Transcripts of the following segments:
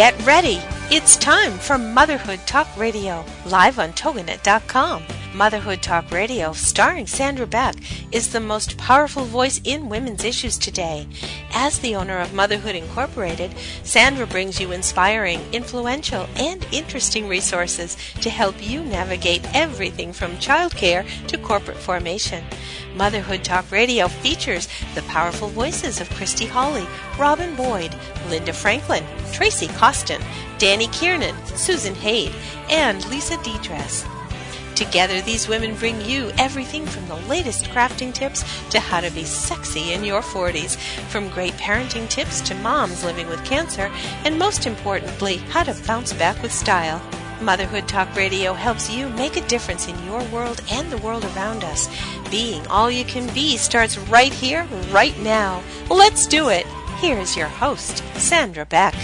Get ready! It's time for Motherhood Talk Radio, live on Toginet.com. Motherhood Talk Radio, starring Sandra Beck, is the most powerful voice in women's issues today. As the owner of Motherhood Incorporated, Sandra brings you inspiring, influential, and interesting resources to help you navigate everything from childcare to corporate formation. Motherhood Talk Radio features the powerful voices of Christy Hawley, Robin Boyd, Linda Franklin, Tracy Costin, Danny Kiernan, Susan Haid, and Lisa Dedress. Together, these women bring you everything from the latest crafting tips to how to be sexy in your 40s, from great parenting tips to moms living with cancer, and most importantly, how to bounce back with style. Motherhood Talk Radio helps you make a difference in your world and the world around us. Being all you can be starts right here, right now. Let's do it. Here is your host, Sandra Beck.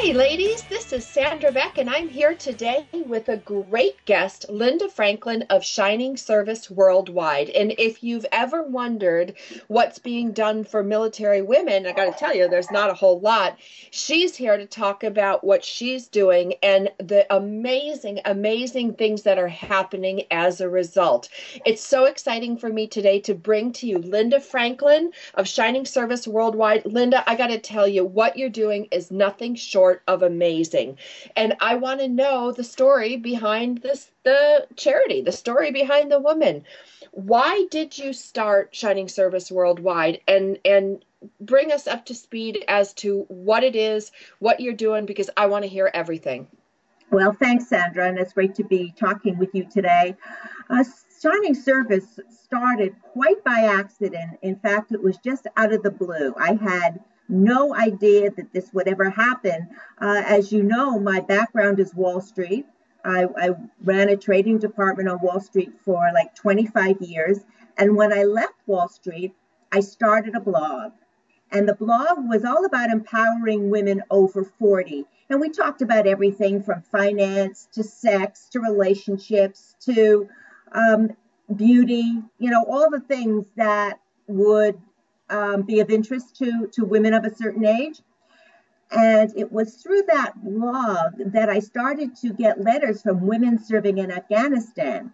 Hey, ladies, this is Sandra Beck, and I'm here today with a great guest, Linda Franklin of Shining Service Worldwide. And if you've ever wondered what's being done for military women, I got to tell you, there's not a whole lot. She's here to talk about what she's doing and the amazing, amazing things that are happening as a result. It's so exciting for me today to bring to you Linda Franklin of Shining Service Worldwide. Linda, I got to tell you, what you're doing is nothing short short of amazing. And I want to know the story behind this the charity, the story behind the woman. Why did you start Shining Service Worldwide and and bring us up to speed as to what it is, what you're doing because I want to hear everything. Well, thanks, Sandra, and it's great to be talking with you today. Uh, Shining Service started quite by accident. In fact, it was just out of the blue. I had no idea that this would ever happen. Uh, as you know, my background is Wall Street. I, I, ran a trading department on Wall Street for like 25 years. And when I left Wall Street, I started a blog. And the blog was all about empowering women over 40. And we talked about everything from finance to sex to relationships to um, beauty, you know, all the things that would um, be of interest to, to women of a certain age. And it was through that blog that I started to get letters from women serving in Afghanistan.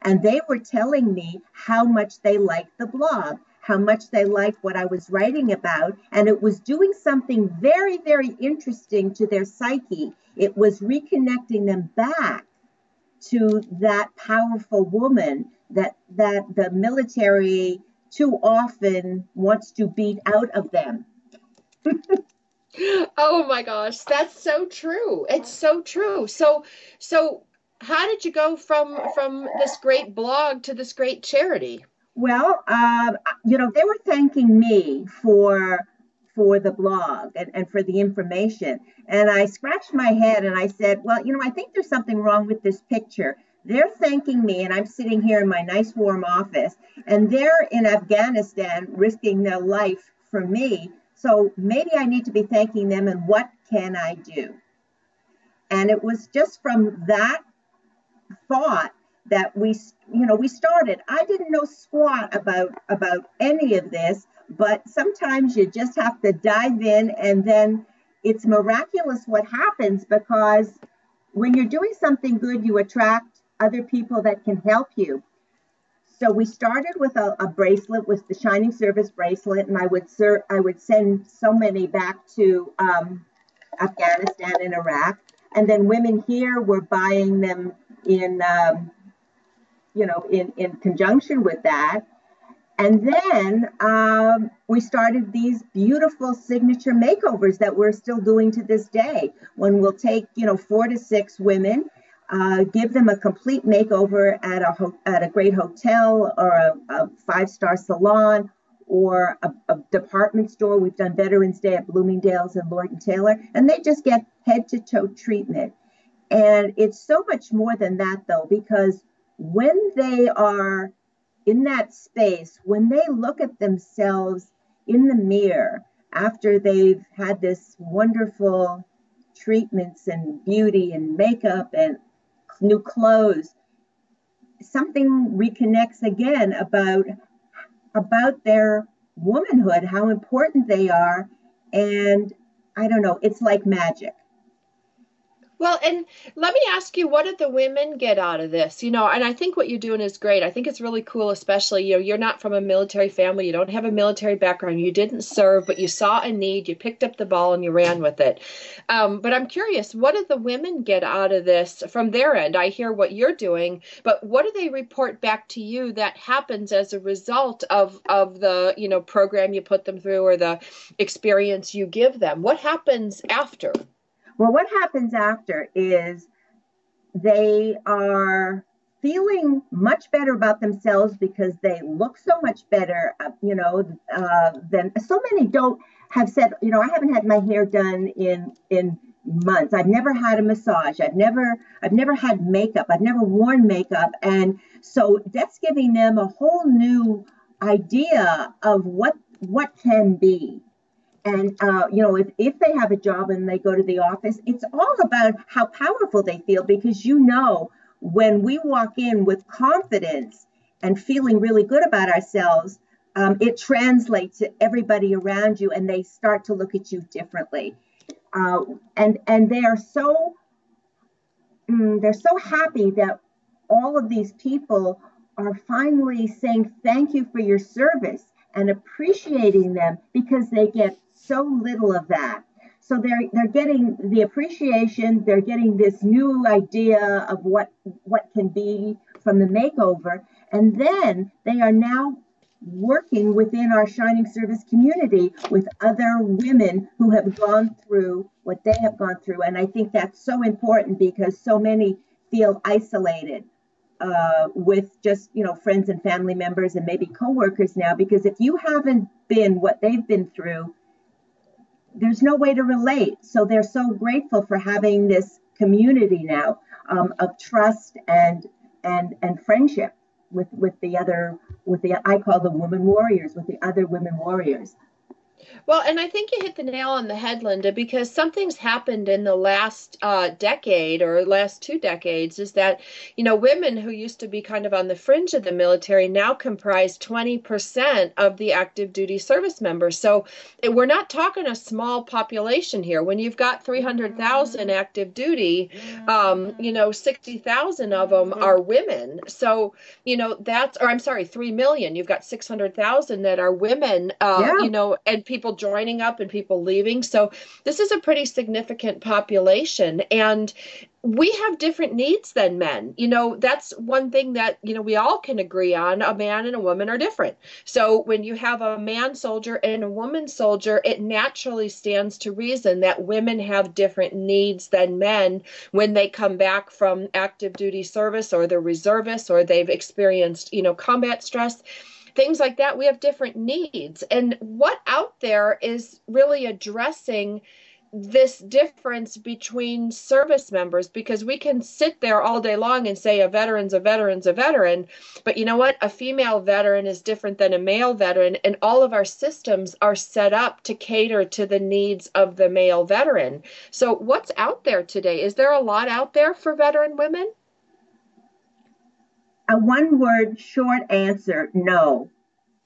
And they were telling me how much they liked the blog, how much they liked what I was writing about. And it was doing something very, very interesting to their psyche. It was reconnecting them back to that powerful woman that, that the military too often wants to beat out of them. oh my gosh, that's so true. It's so true. So so how did you go from from this great blog to this great charity? Well, um, you know, they were thanking me for for the blog and, and for the information. And I scratched my head and I said, well, you know, I think there's something wrong with this picture. They're thanking me, and I'm sitting here in my nice warm office, and they're in Afghanistan risking their life for me. So maybe I need to be thanking them, and what can I do? And it was just from that thought that we, you know, we started. I didn't know squat about about any of this, but sometimes you just have to dive in, and then it's miraculous what happens because when you're doing something good, you attract other people that can help you. So we started with a, a bracelet, with the Shining Service bracelet, and I would ser- I would send so many back to um, Afghanistan and Iraq, and then women here were buying them in, um, you know, in in conjunction with that. And then um, we started these beautiful signature makeovers that we're still doing to this day. When we'll take, you know, four to six women uh, give them a complete makeover at a ho- at a great hotel or a, a five star salon or a, a, department store. We've done Veterans Day at Bloomingdale's and Lord and Taylor, and they just get head to toe treatment. And it's so much more than that, though, because when they are in that space, when they look at themselves in the mirror after they've had this wonderful treatments and beauty and makeup and new clothes, something reconnects again about about their womanhood, how important they are, and I don't know, it's like magic. Well, and let me ask you, what did the women get out of this? You know, and I think what you're doing is great. I think it's really cool, especially, you know, you're not from a military family, you don't have a military background, you didn't serve, but you saw a need, you picked up the ball and you ran with it. Um, but I'm curious, what did the women get out of this from their end? I hear what you're doing, but what do they report back to you that happens as a result of, of the, you know, program you put them through or the experience you give them? What happens after? Well, what happens after is they are feeling much better about themselves because they look so much better, uh, you know, uh, than so many don't have said, you know, I haven't had my hair done in in months. I've never had a massage. I've never I've never had makeup. I've never worn makeup. And so that's giving them a whole new idea of what what can be and uh, you know if, if they have a job and they go to the office it's all about how powerful they feel because you know when we walk in with confidence and feeling really good about ourselves um, it translates to everybody around you and they start to look at you differently. Uh, and and they are so mm, they're so happy that all of these people are finally saying thank you for your service and appreciating them because they get so little of that. So they're they're getting the appreciation, they're getting this new idea of what what can be from the makeover, and then they are now working within our shining service community with other women who have gone through what they have gone through and i think that's so important because so many feel isolated uh, with just you know friends and family members and maybe coworkers now because if you haven't been what they've been through there's no way to relate. So they're so grateful for having this community now um, of trust and and and friendship with with the other with the I call them women warriors with the other women warriors. Well, and I think you hit the nail on the head, Linda, because something's happened in the last uh, decade or last two decades is that, you know, women who used to be kind of on the fringe of the military now comprise 20% of the active duty service members. So eh, we're not talking a small population here. When you've got 300,000 active duty, um, you know, 60,000 of them are women. So, you know, that's, or I'm sorry, 3 million. You've got 600,000 that are women, uh, yeah. you know, and people joining up and people leaving. So this is a pretty significant population. And we have different needs than men. You know, that's one thing that, you know, we all can agree on. A man and a woman are different. So when you have a man soldier and a woman soldier, it naturally stands to reason that women have different needs than men when they come back from active duty service or they're reservists or they've experienced, you know, combat stress things like that. We have different needs. And what out there is really addressing this difference between service members because we can sit there all day long and say a veteran's a veteran's a veteran but you know what a female veteran is different than a male veteran and all of our systems are set up to cater to the needs of the male veteran so what's out there today is there a lot out there for veteran women a one word short answer no.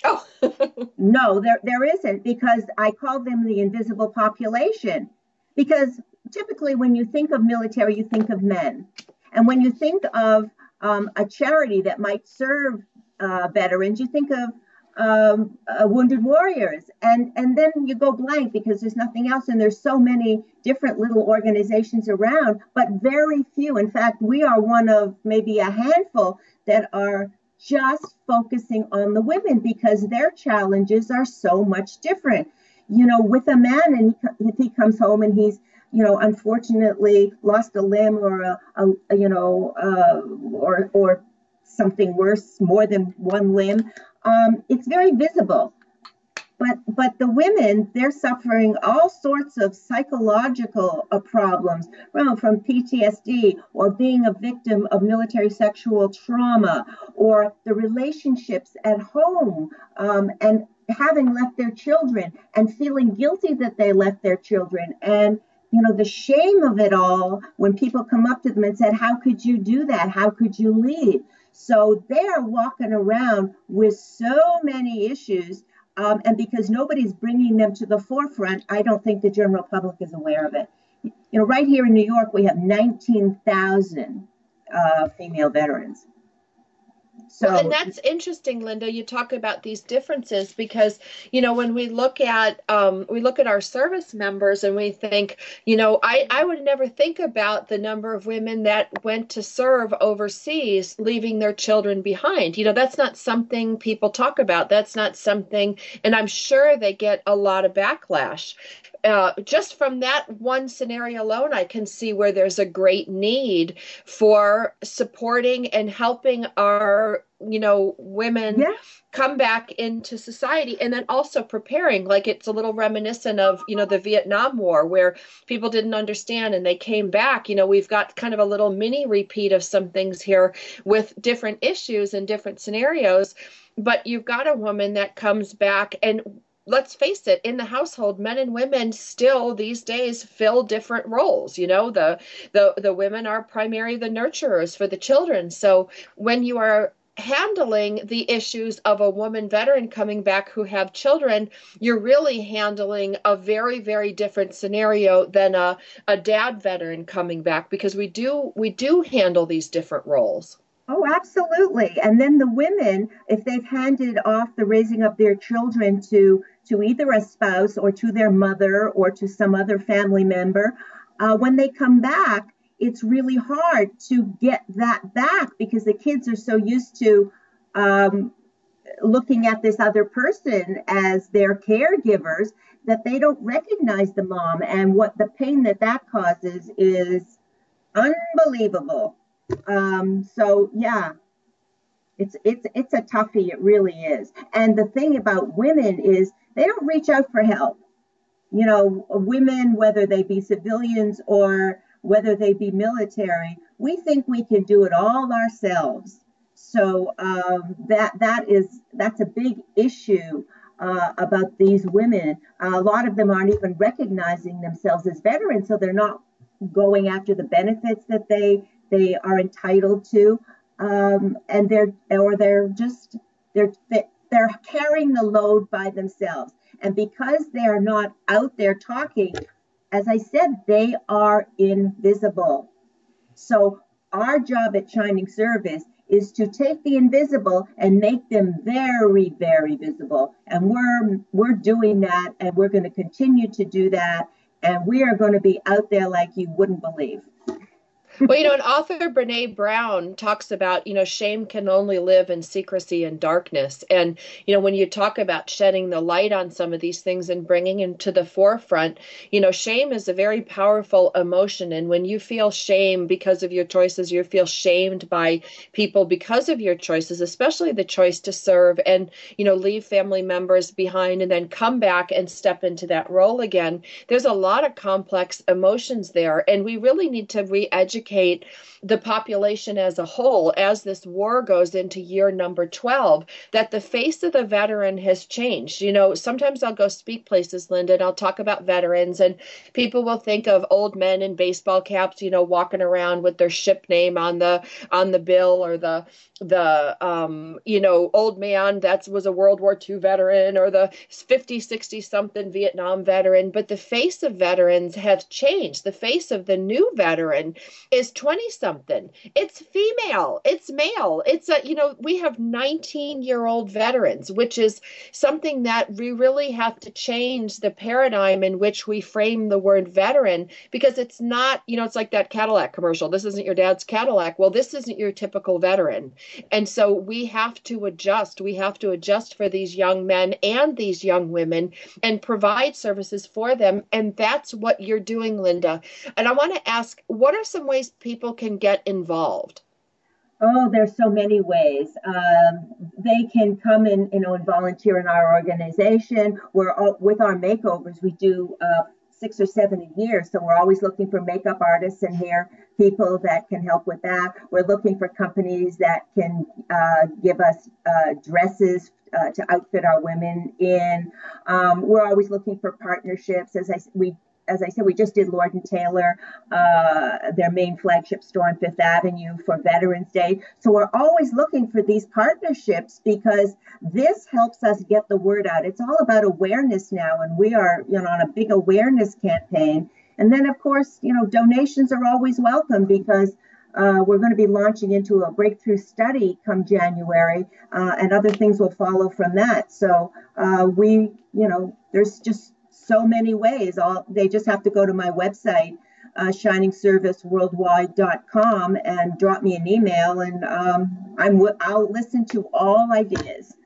Oh. no, there, there isn't because I call them the invisible population. Because typically, when you think of military, you think of men. And when you think of um, a charity that might serve uh, veterans, you think of um, uh, wounded warriors and and then you go blank because there's nothing else and there's so many different little organizations around but very few in fact we are one of maybe a handful that are just focusing on the women because their challenges are so much different you know with a man and he, he comes home and he's you know unfortunately lost a limb or a, a you know uh, or or something worse more than one limb um, it's very visible. But but the women, they're suffering all sorts of psychological uh, problems from, from PTSD or being a victim of military sexual trauma or the relationships at home um, and having left their children and feeling guilty that they left their children. And you know the shame of it all when people come up to them and said how could you do that? How could you leave? So they're walking around with so many issues Um, and because nobody's bringing them to the forefront, I don't think the general public is aware of it. You know, right here in New York, we have 19,000 uh, female veterans. So well, and that's interesting, Linda. You talk about these differences because you know when we look at um, we look at our service members and we think, you know, I I would never think about the number of women that went to serve overseas, leaving their children behind. You know, that's not something people talk about. That's not something, and I'm sure they get a lot of backlash. Uh, just from that one scenario alone, I can see where there's a great need for supporting and helping our, you know, women yeah. come back into society and then also preparing. Like it's a little reminiscent of, you know, the Vietnam War where people didn't understand and they came back. You know, we've got kind of a little mini repeat of some things here with different issues and different scenarios but you've got a woman that comes back and let's face it in the household men and women still these days fill different roles you know the the the women are primarily the nurturers for the children. So when you are handling the issues of a woman veteran coming back who have children you're really handling a very very different scenario than a, a dad veteran coming back because we do we do handle these different roles Oh, absolutely. And then the women, if they've handed off the raising of their children to to either a spouse or to their mother or to some other family member, uh, when they come back, it's really hard to get that back because the kids are so used to um, looking at this other person as their caregivers that they don't recognize the mom. And what the pain that that causes is unbelievable. Um, so, yeah, it's it's it's a toughie. It really is. And the thing about women is they don't reach out for help. You know, women, whether they be civilians or whether they be military, we think we can do it all ourselves. So um, that that is that's a big issue uh, about these women. Uh, a lot of them aren't even recognizing themselves as veterans, so they're not going after the benefits that they they are entitled to, um, and they're or they're just they're they're carrying the load by themselves. And because they are not out there talking, as I said, they are invisible. So our job at Shining Service is to take the invisible and make them very, very visible. And we're we're doing that and we're going to continue to do that. And we are going to be out there like you wouldn't believe well, you know, an author Brene Brown talks about, you know, shame can only live in secrecy and darkness. And, you know, when you talk about shedding the light on some of these things and bringing them to the forefront, you know, shame is a very powerful emotion. And when you feel shame because of your choices, you feel shamed by people because of your choices, especially the choice to serve and, you know, leave family members behind and then come back and step into that role again. There's a lot of complex emotions there. And we really need to re educate educate the population as a whole as this war goes into year number 12 that the face of the veteran has changed. You know, sometimes I'll go speak places, Linda, and I'll talk about veterans, and people will think of old men in baseball caps, you know, walking around with their ship name on the on the bill or the the um, you know old man that was a world war ii veteran or the 50 60 something vietnam veteran but the face of veterans have changed the face of the new veteran is 20 something it's female it's male it's a you know we have 19 year old veterans which is something that we really have to change the paradigm in which we frame the word veteran because it's not you know it's like that cadillac commercial this isn't your dad's cadillac well this isn't your typical veteran and so we have to adjust. We have to adjust for these young men and these young women and provide services for them. And that's what you're doing, Linda. And I want to ask what are some ways people can get involved? Oh, there's so many ways. Um, they can come in, you know, and volunteer in our organization. We're all, with our makeovers. We do uh, six or seven a year. So we're always looking for makeup artists and hair people that can help with that. We're looking for companies that can uh, give us uh, dresses uh, to outfit our women in. Um, we're always looking for partnerships. As I we as I said, we just did Lord and Taylor, uh, their main flagship store on Fifth Avenue for Veterans Day. So we're always looking for these partnerships because this helps us get the word out. It's all about awareness now, and we are, you know, on a big awareness campaign. And then, of course, you know, donations are always welcome because uh, we're going to be launching into a breakthrough study come January, uh, and other things will follow from that. So uh, we, you know, there's just so many ways. All they just have to go to my website, uh, shiningserviceworldwide.com, and drop me an email, and um, I'm I'll listen to all ideas.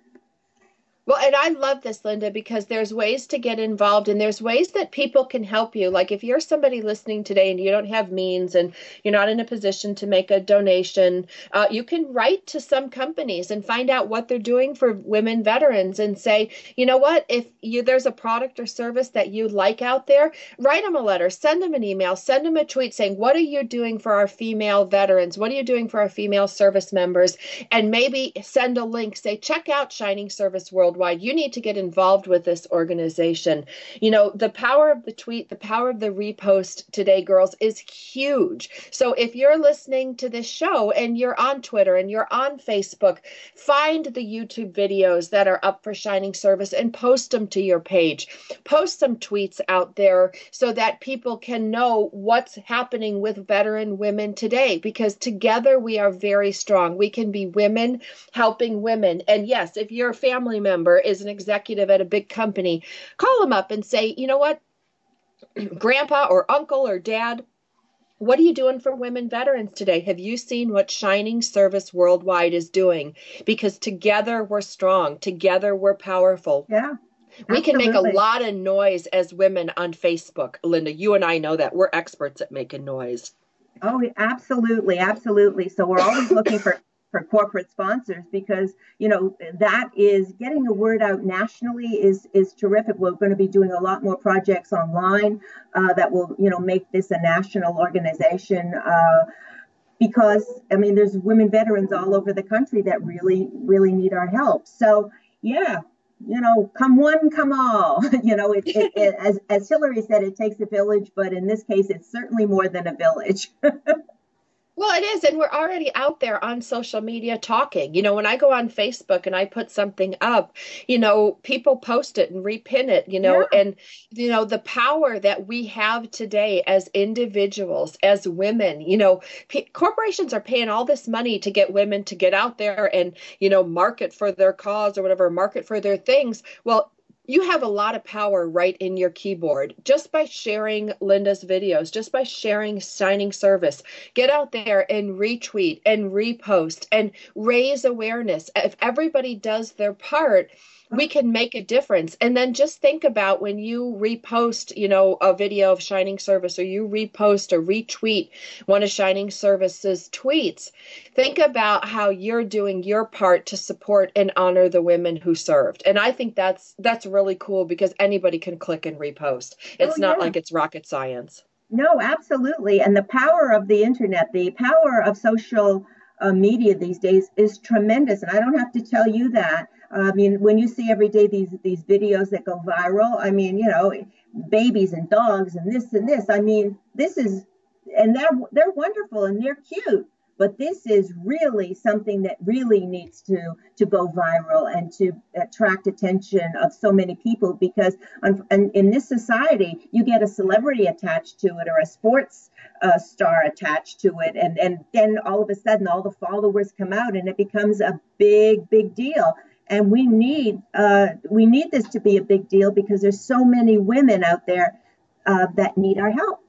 Well, and I love this, Linda, because there's ways to get involved and there's ways that people can help you. Like if you're somebody listening today and you don't have means and you're not in a position to make a donation, uh, you can write to some companies and find out what they're doing for women veterans and say, you know what, if you there's a product or service that you like out there, write them a letter, send them an email, send them a tweet saying, what are you doing for our female veterans? What are you doing for our female service members? And maybe send a link, say, check out Shining Service World worldwide. You need to get involved with this organization. You know, the power of the tweet, the power of the repost today, girls, is huge. So if you're listening to this show and you're on Twitter and you're on Facebook, find the YouTube videos that are up for Shining Service and post them to your page. Post some tweets out there so that people can know what's happening with veteran women today because together we are very strong. We can be women helping women. And yes, if you're a family member, member is an executive at a big company, call them up and say, you know what, grandpa or uncle or dad, what are you doing for women veterans today? Have you seen what Shining Service Worldwide is doing? Because together we're strong, together we're powerful. Yeah. We can make a lot of noise as women on Facebook. Linda, you and I know that. We're experts at making noise. Oh, absolutely, absolutely. So we're always looking for for corporate sponsors because you know that is getting the word out nationally is is terrific. We're going to be doing a lot more projects online uh, that will you know make this a national organization uh, because i mean there's women veterans all over the country that really really need our help. So yeah you know come one come all you know it, it, it, as, as hillary said it takes a village but in this case it's certainly more than a village Well, it is. And we're already out there on social media talking. You know, when I go on Facebook and I put something up, you know, people post it and repin it, you know, yeah. and, you know, the power that we have today as individuals, as women, you know, p- corporations are paying all this money to get women to get out there and, you know, market for their cause or whatever, market for their things. Well, you have a lot of power right in your keyboard just by sharing Linda's videos, just by sharing Shining Service. Get out there and retweet and repost and raise awareness. If everybody does their part, we can make a difference. And then just think about when you repost, you know, a video of Shining Service or you repost or retweet one of Shining Service's tweets, think about how you're doing your part to support and honor the women who served. And I think that's that's really cool because anybody can click and repost. It's oh, yeah. not like it's rocket science. No, absolutely. And the power of the internet, the power of social uh, media these days is tremendous. And I don't have to tell you that I mean, when you see every day these these videos that go viral, I mean, you know, babies and dogs and this and this. I mean, this is and they're they're wonderful and they're cute, but this is really something that really needs to to go viral and to attract attention of so many people because in, in this society you get a celebrity attached to it or a sports uh, star attached to it and and then all of a sudden all the followers come out and it becomes a big big deal and we need uh, we need this to be a big deal because there's so many women out there uh, that need our help.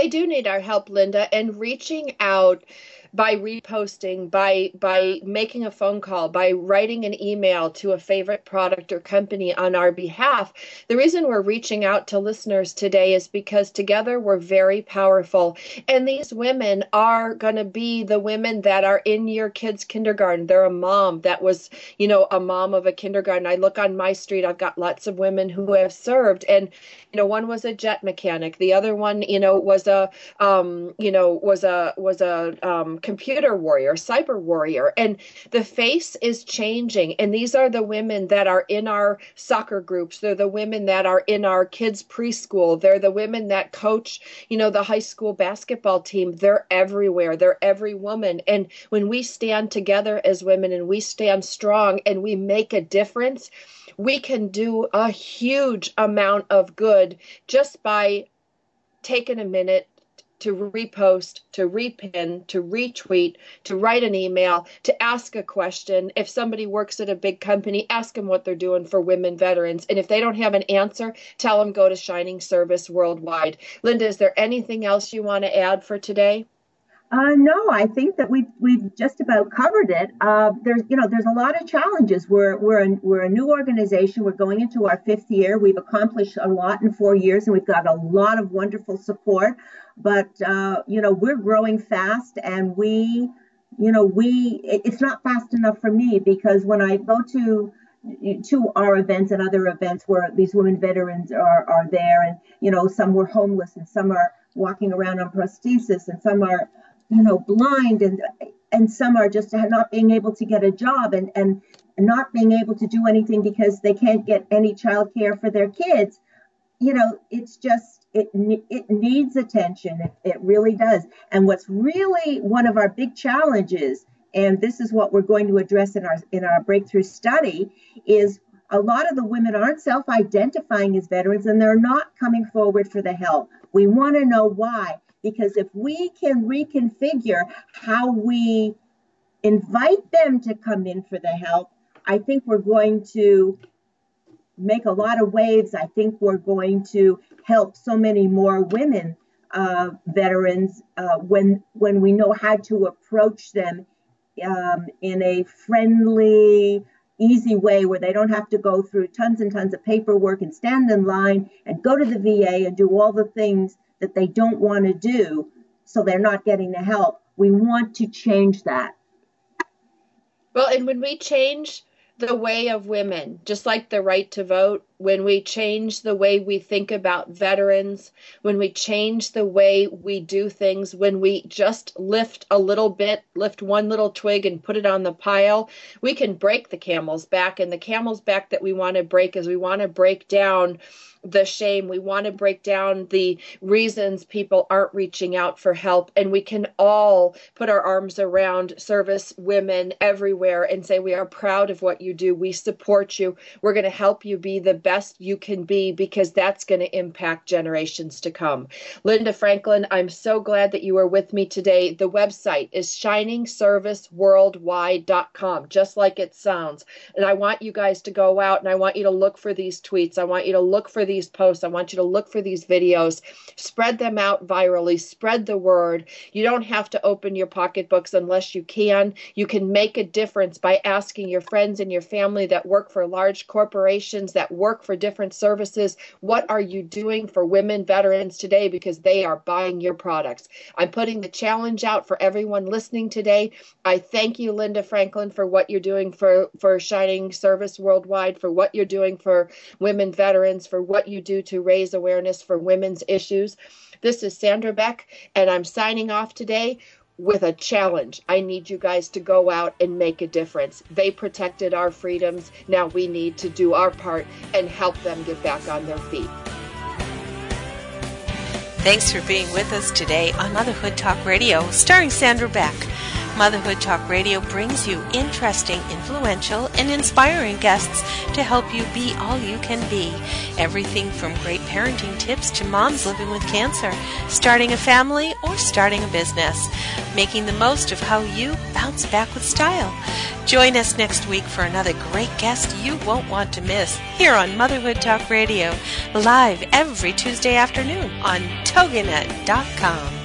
They do need our help, Linda, and reaching out by reposting, by by making a phone call, by writing an email to a favorite product or company on our behalf. The reason we're reaching out to listeners today is because together we're very powerful. And these women are going to be the women that are in your kids' kindergarten. They're a mom that was, you know, a mom of a kindergarten. I look on my street, I've got lots of women who have served and you know, one was a jet mechanic, the other one, you know, was a um, you know, was a was a um computer warrior, cyber warrior. And the face is changing. And these are the women that are in our soccer groups. They're the women that are in our kids' preschool. They're the women that coach, you know, the high school basketball team. They're everywhere. They're every woman. And when we stand together as women and we stand strong and we make a difference, we can do a huge amount of good just by taking a minute to repost, to repin, to retweet, to write an email, to ask a question. If somebody works at a big company, ask them what they're doing for women veterans. And if they don't have an answer, tell them go to Shining Service Worldwide. Linda, is there anything else you want to add for today? Uh, no, I think that we've we've just about covered it. Uh, there's you know there's a lot of challenges. We're we're a, we're a new organization. We're going into our fifth year. We've accomplished a lot in four years, and we've got a lot of wonderful support. But uh, you know we're growing fast, and we you know we it, it's not fast enough for me because when I go to to our events and other events where these women veterans are are there, and you know some were homeless and some are walking around on prosthesis and some are you know, blind and and some are just not being able to get a job and and not being able to do anything because they can't get any child care for their kids. You know, it's just it it needs attention. It, it really does. And what's really one of our big challenges, and this is what we're going to address in our in our breakthrough study, is a lot of the women aren't self-identifying as veterans and they're not coming forward for the help. We want to know why. Because if we can reconfigure how we invite them to come in for the help, I think we're going to make a lot of waves. I think we're going to help so many more women uh, veterans uh, when when we know how to approach them um, in a friendly, easy way where they don't have to go through tons and tons of paperwork and stand in line and go to the VA and do all the things that they don't want to do, so they're not getting the help. We want to change that. Well, and when we change the way of women, just like the right to vote, when we change the way we think about veterans, when we change the way we do things, when we just lift a little bit, lift one little twig and put it on the pile, we can break the camel's back. And the camel's back that we want to break is we want to break down the shame. We want to break down the reasons people aren't reaching out for help. And we can all put our arms around service women everywhere and say, We are proud of what you do. We support you. We're going to help you be the best you can be because that's going to impact generations to come. Linda Franklin, I'm so glad that you are with me today. The website is shiningserviceworldwide.com, just like it sounds. And I want you guys to go out and I want you to look for these tweets. I want you to look for these posts. I want you to look for these videos, spread them out virally, spread the word. You don't have to open your pocketbooks unless you can. You can make a difference by asking your friends and your family that work for large corporations, that work for different services, what are you doing for women veterans today because they are buying your products. I'm putting the challenge out for everyone listening today. I thank you, Linda Franklin, for what you're doing for, for Shining Service Worldwide, for what you're doing for women veterans, for what you do to raise awareness for women's issues. This is Sandra Beck, and I'm signing off today with a challenge. I need you guys to go out and make a difference. They protected our freedoms. Now we need to do our part and help them get back on their feet. Thanks for being with us today on Motherhood Talk Radio, starring Sandra Beck. Motherhood Talk Radio brings you interesting, influential, and inspiring guests to help you be all you can be. Everything from great parenting tips to moms living with cancer, starting a family, or starting a business. Making the most of how you bounce back with style. Join us next week for another great guest you won't want to miss here on Motherhood Talk Radio, live every Tuesday afternoon on TogiNet.com.